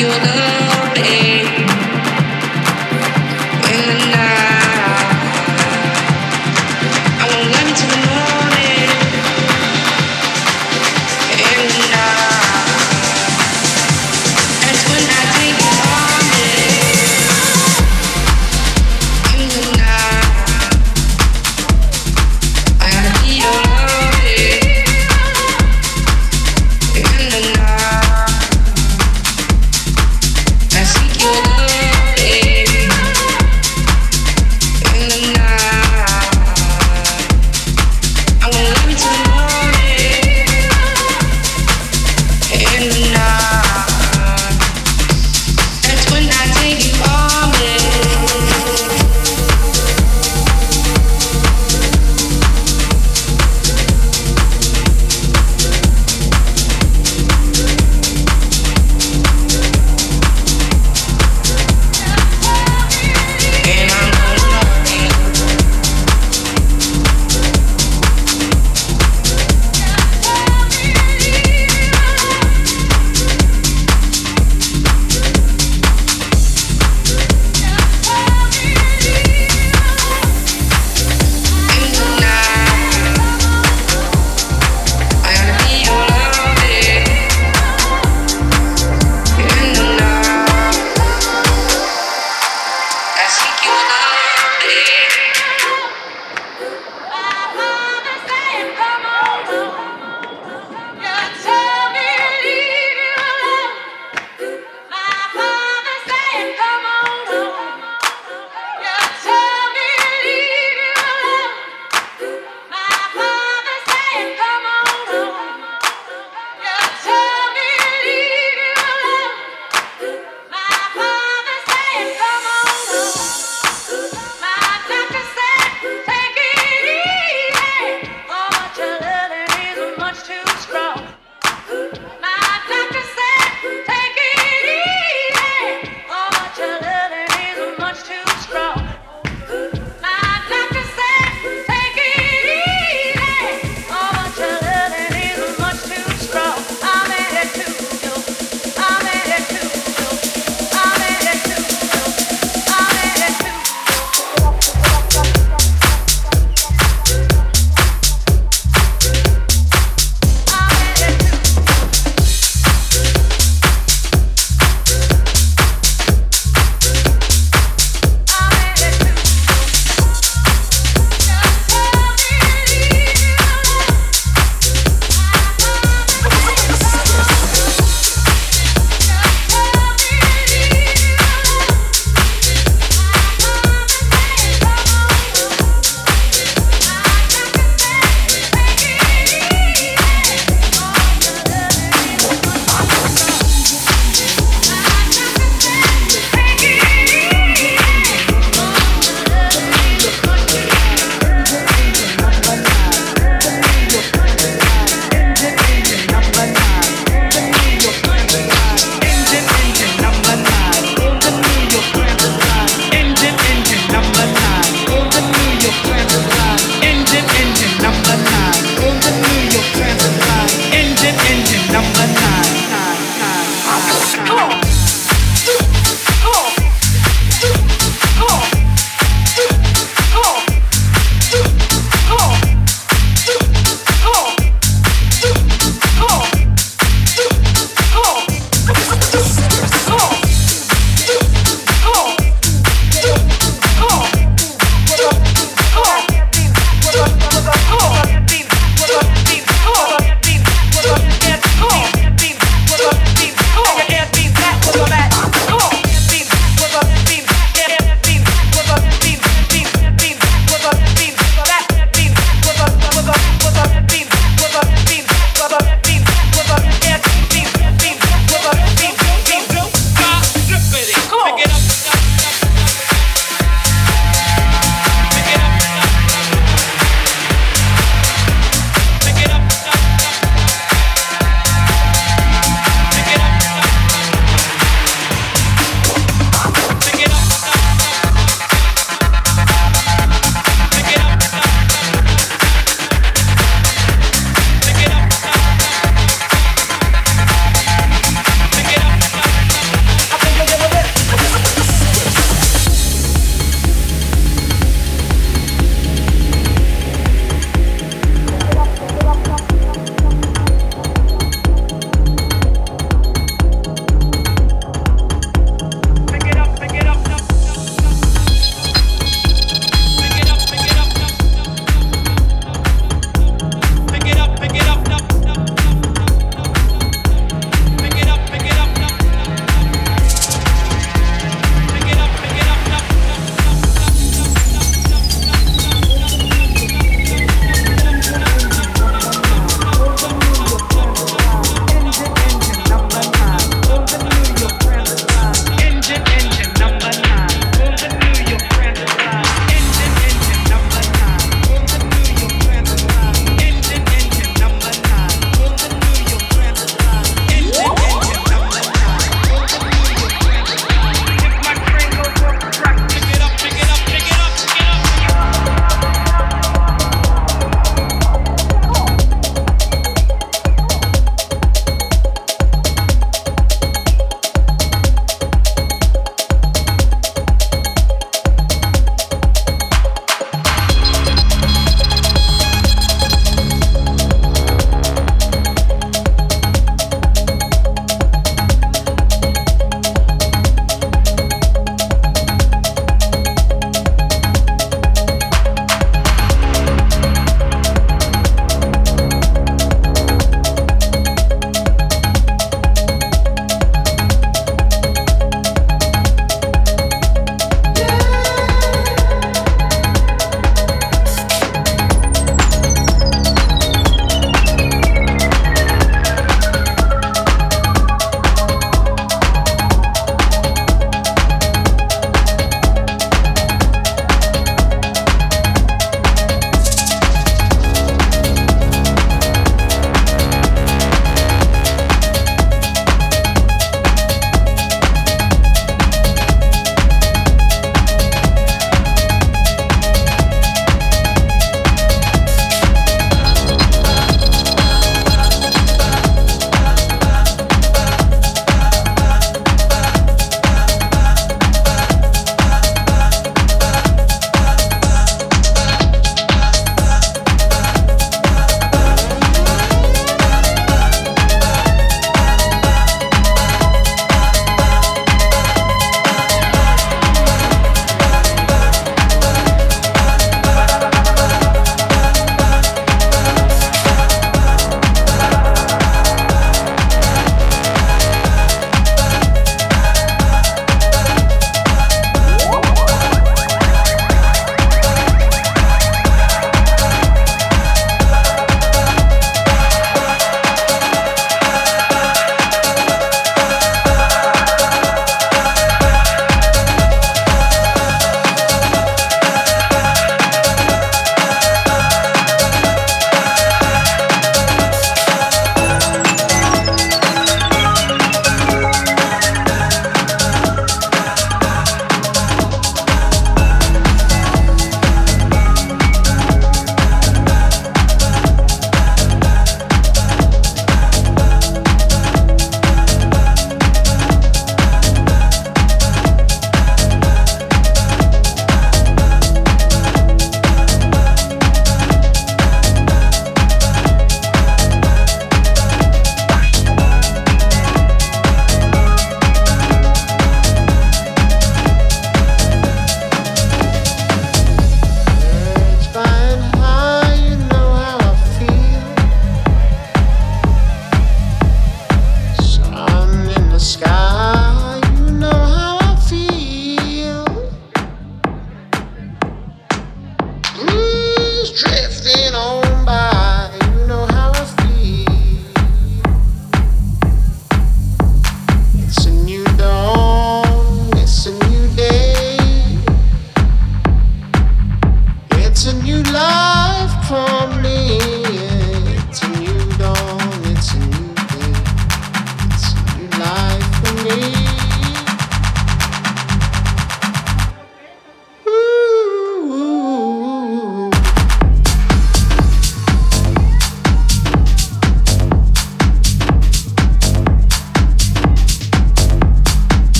your love.